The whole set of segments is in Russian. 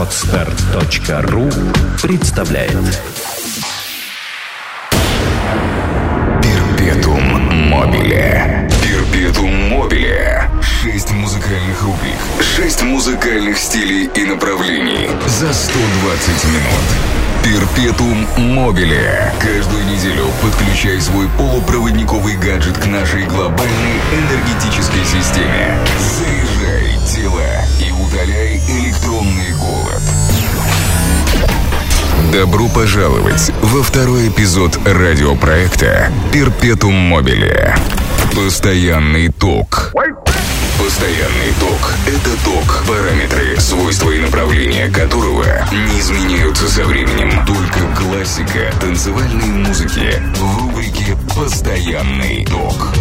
Отстар.ру представляет Перпетум мобиле. Перпетум мобиле. Шесть музыкальных рубрик. Шесть музыкальных стилей и направлений. За 120 минут. Перпетум мобиле. Каждую неделю подключай свой полупроводниковый гаджет к нашей глобальной энергетической системе. Заряжай тело и удаляй Добро пожаловать во второй эпизод радиопроекта «Перпетум мобиле». Постоянный ток. Постоянный ток – это ток, параметры, свойства и направления которого не изменяются со временем. Только классика танцевальной музыки в рубрике «Постоянный ток».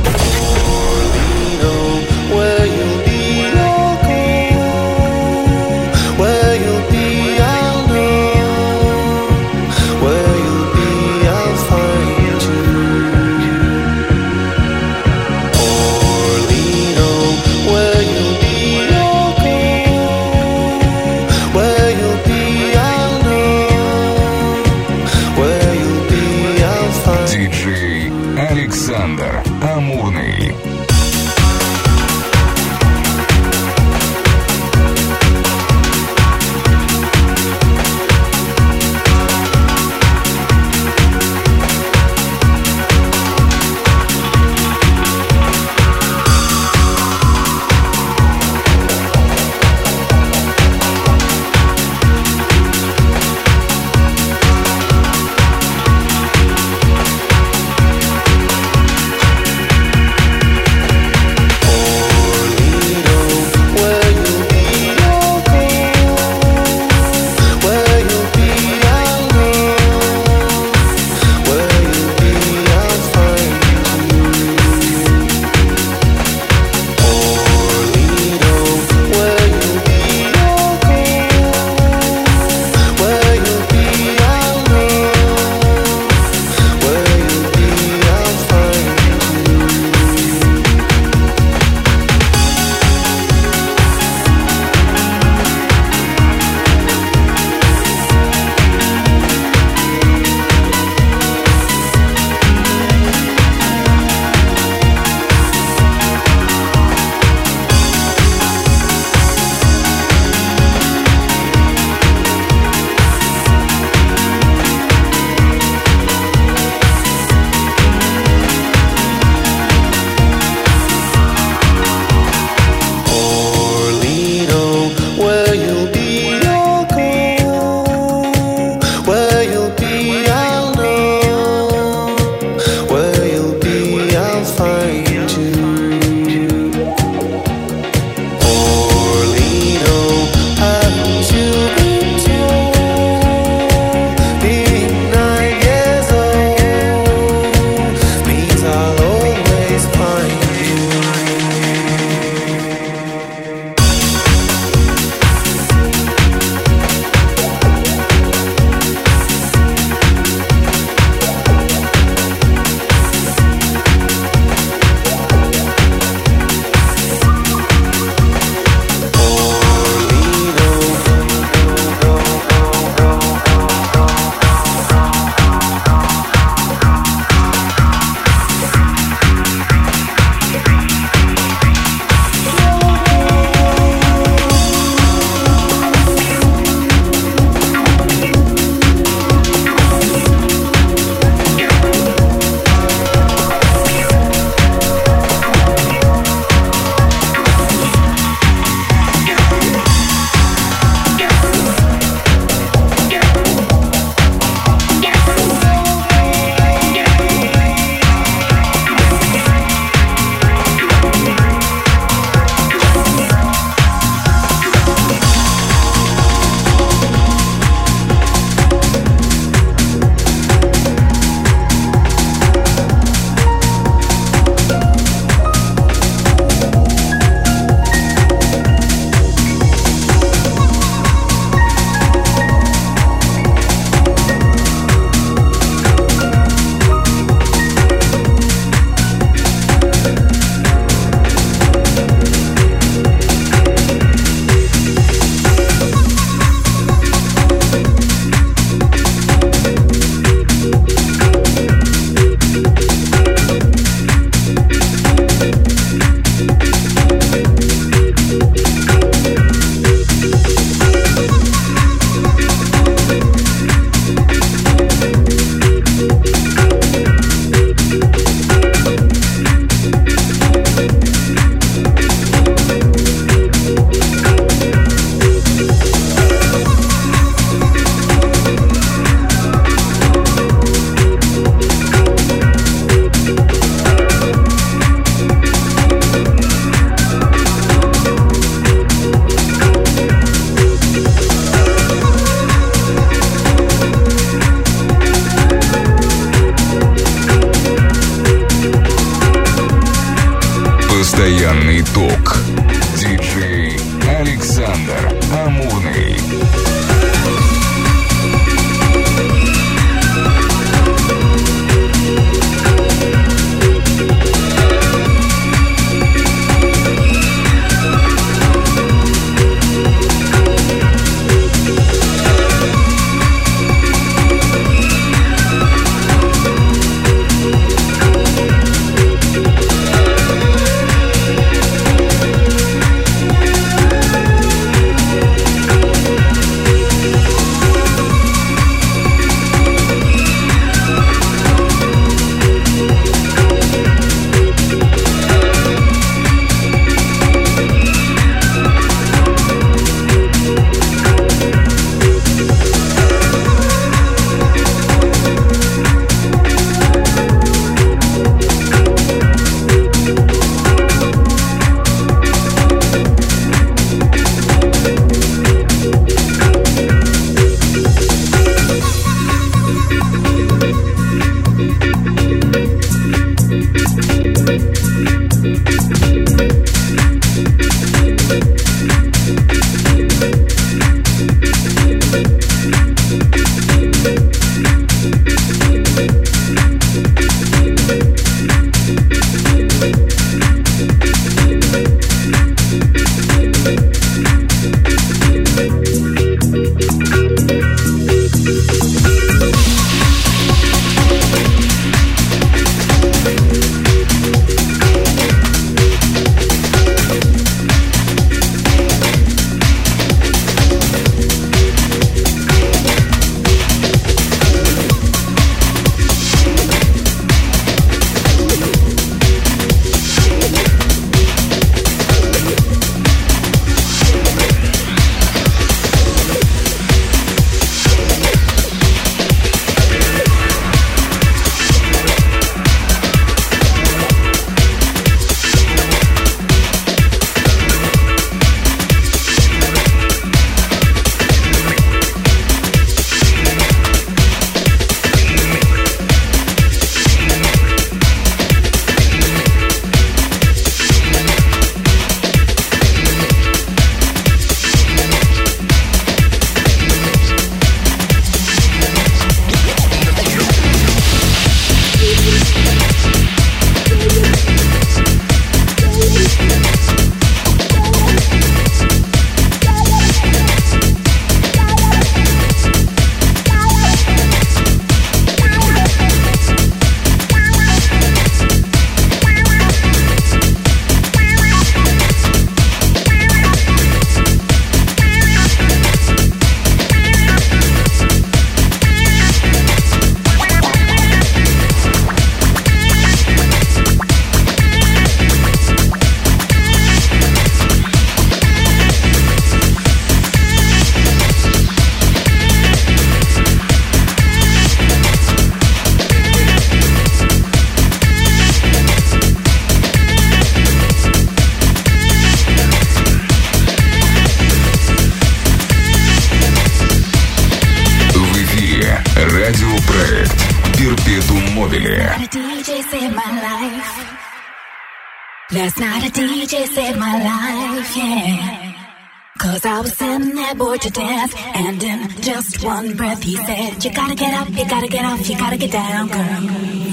One breath he said, You gotta get up, you gotta get off, you gotta get down, girl. Oh,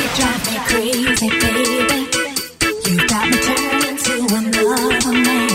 you drive me crazy, baby. You got me turning to another man.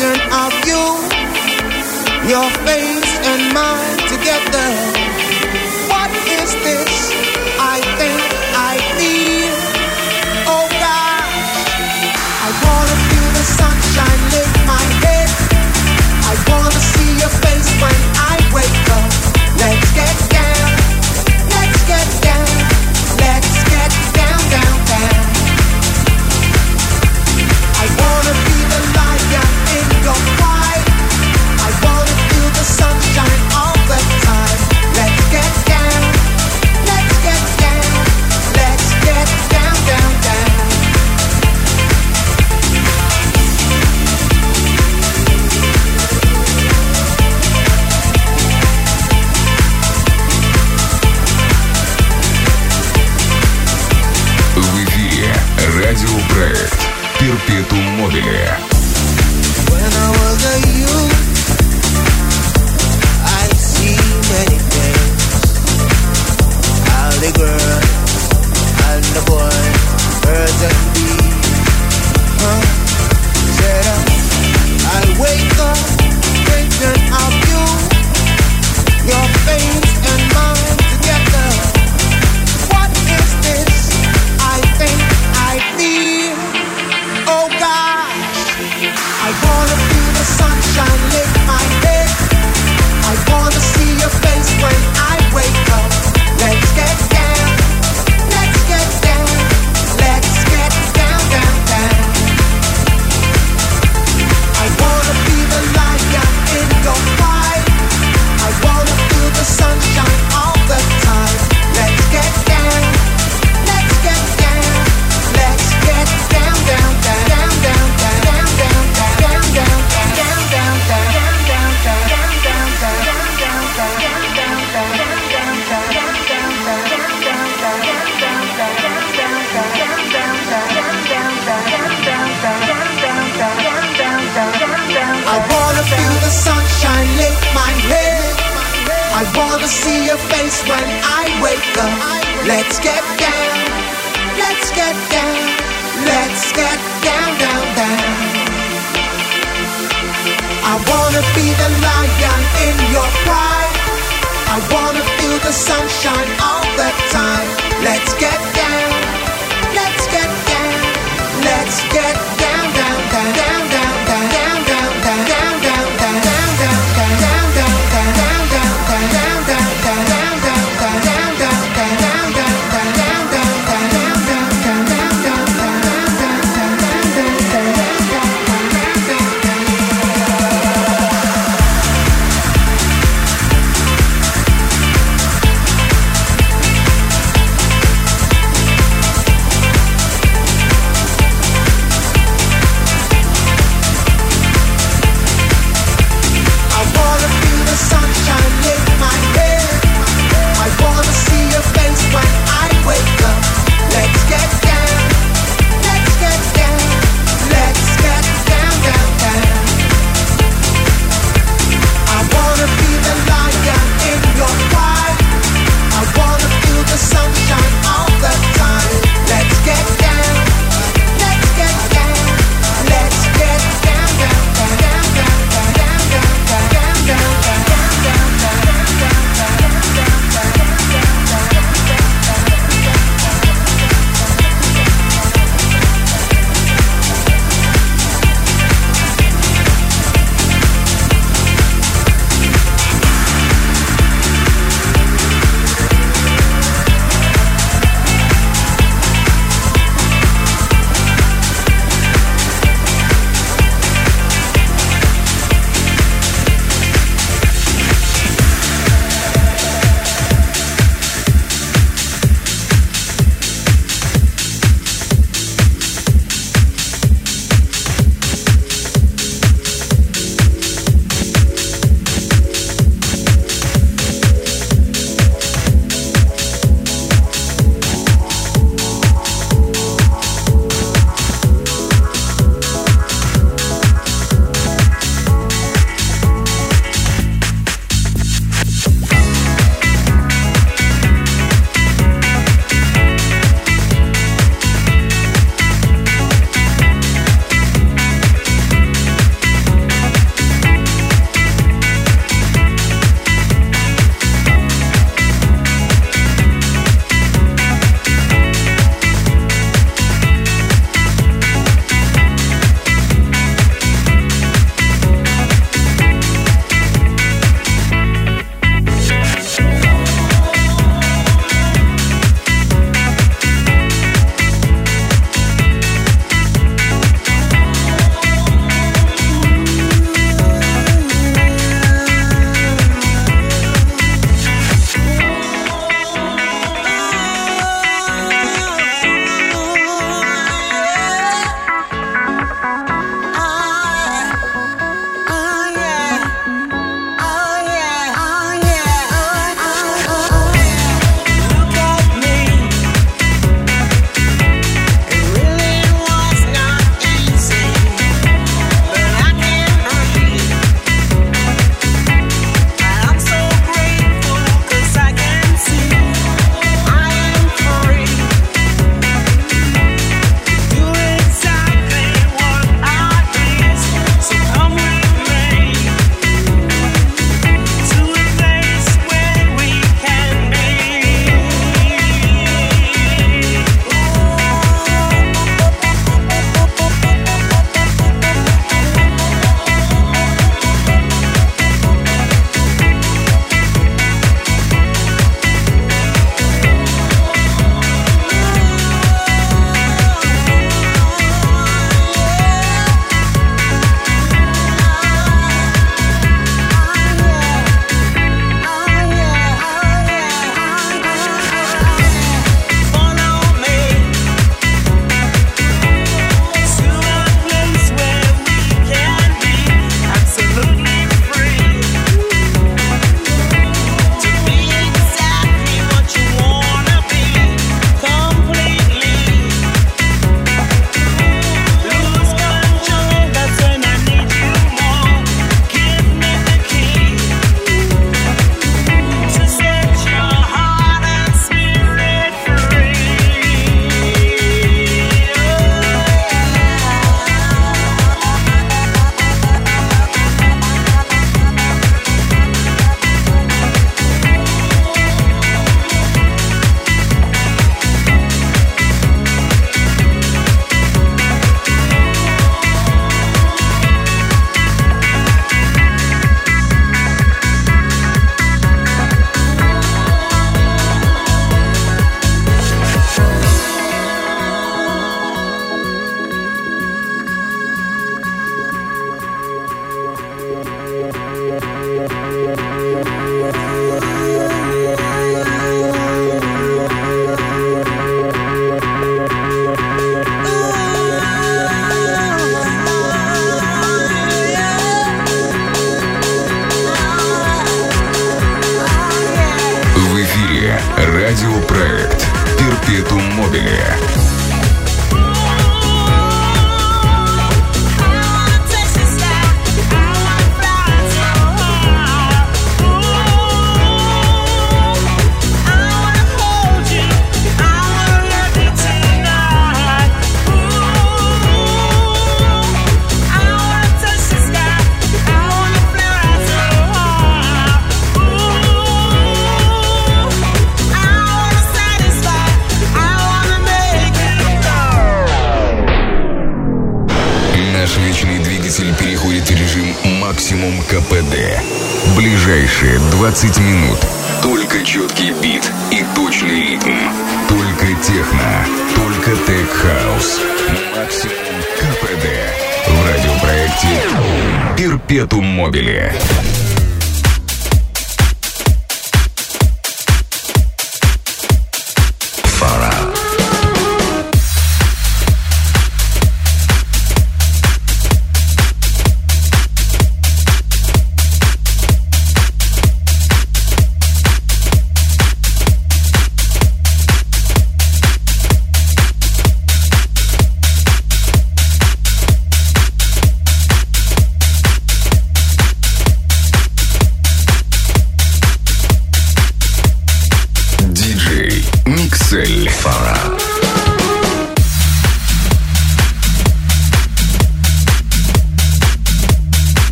vision of you, your face and mine together. What is this? I think.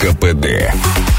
КПД.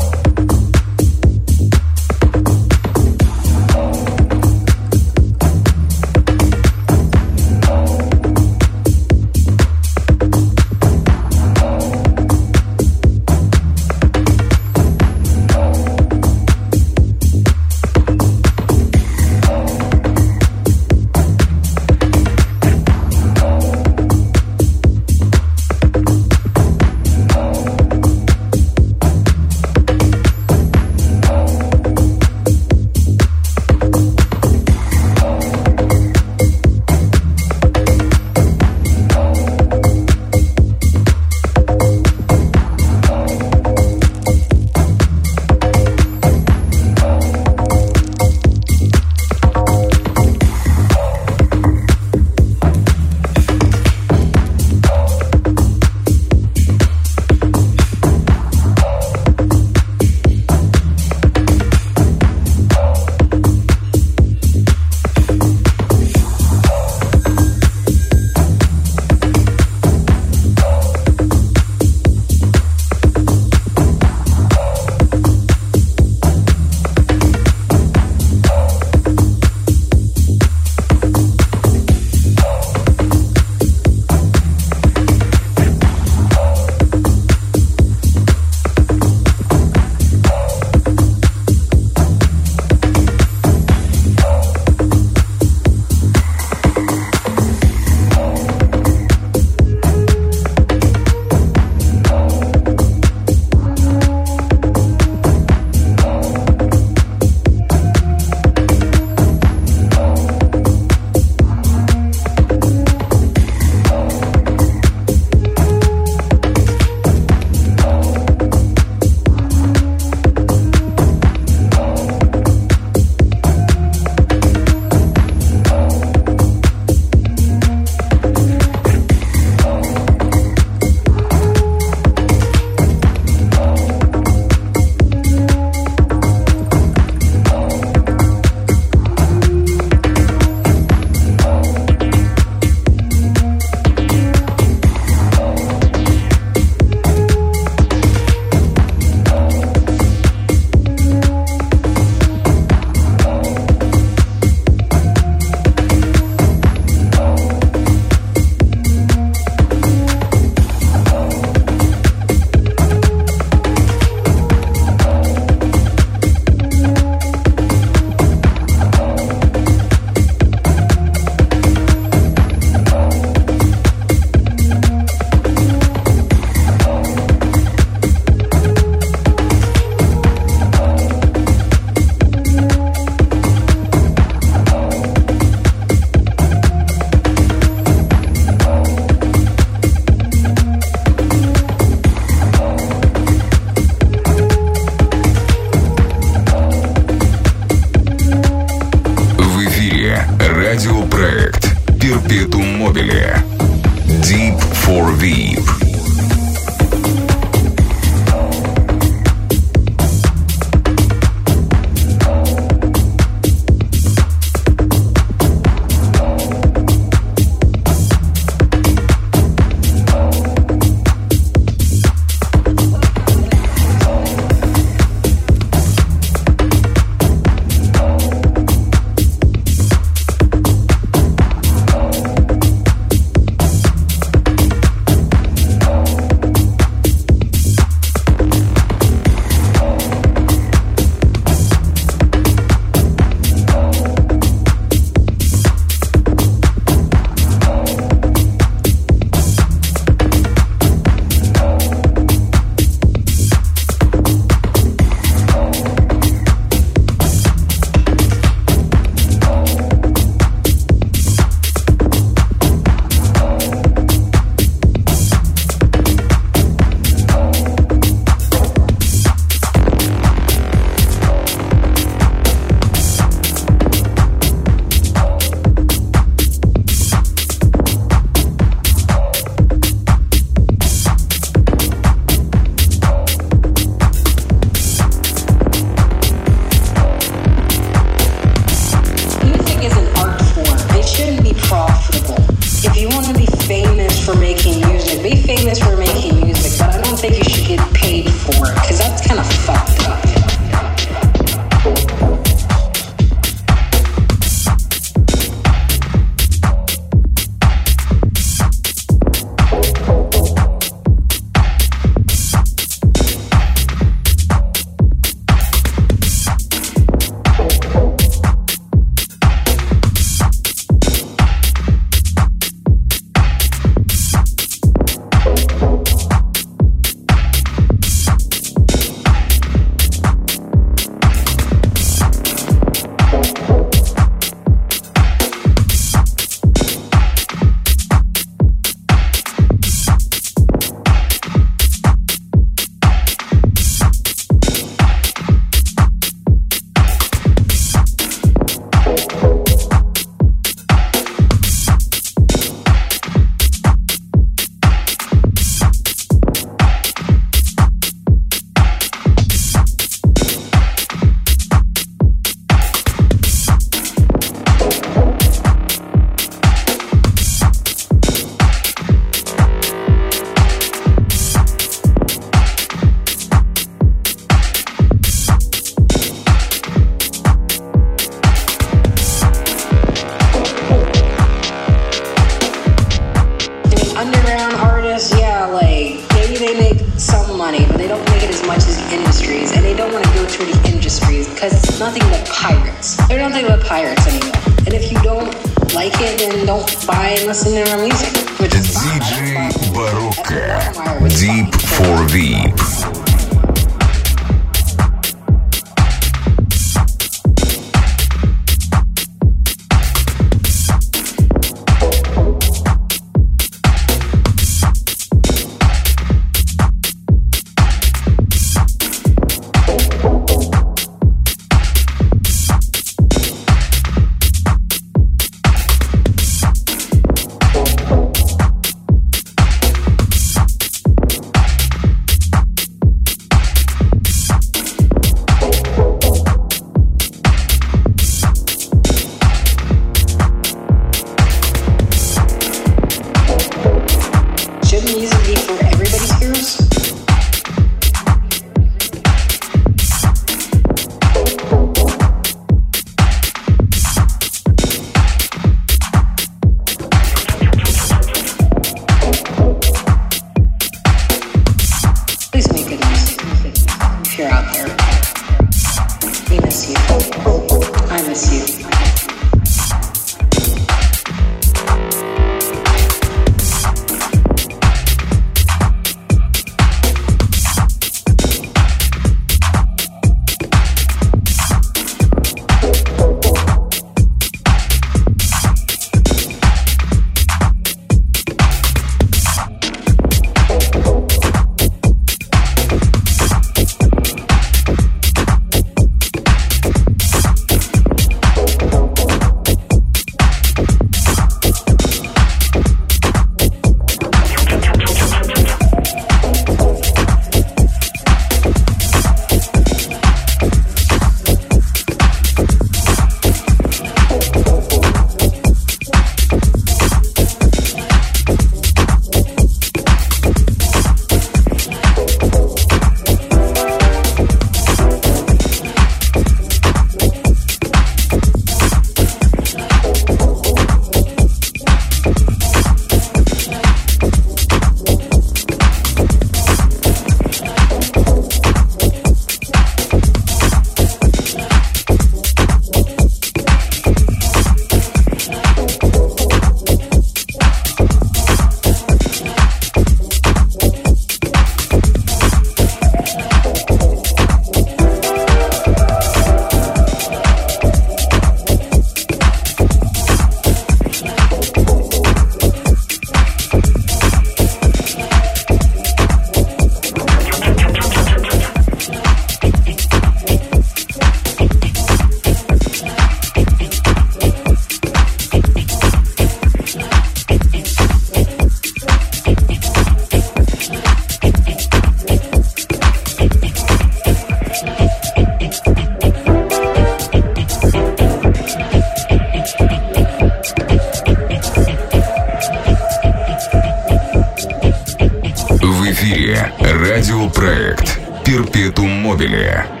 «Перпетум мобиле».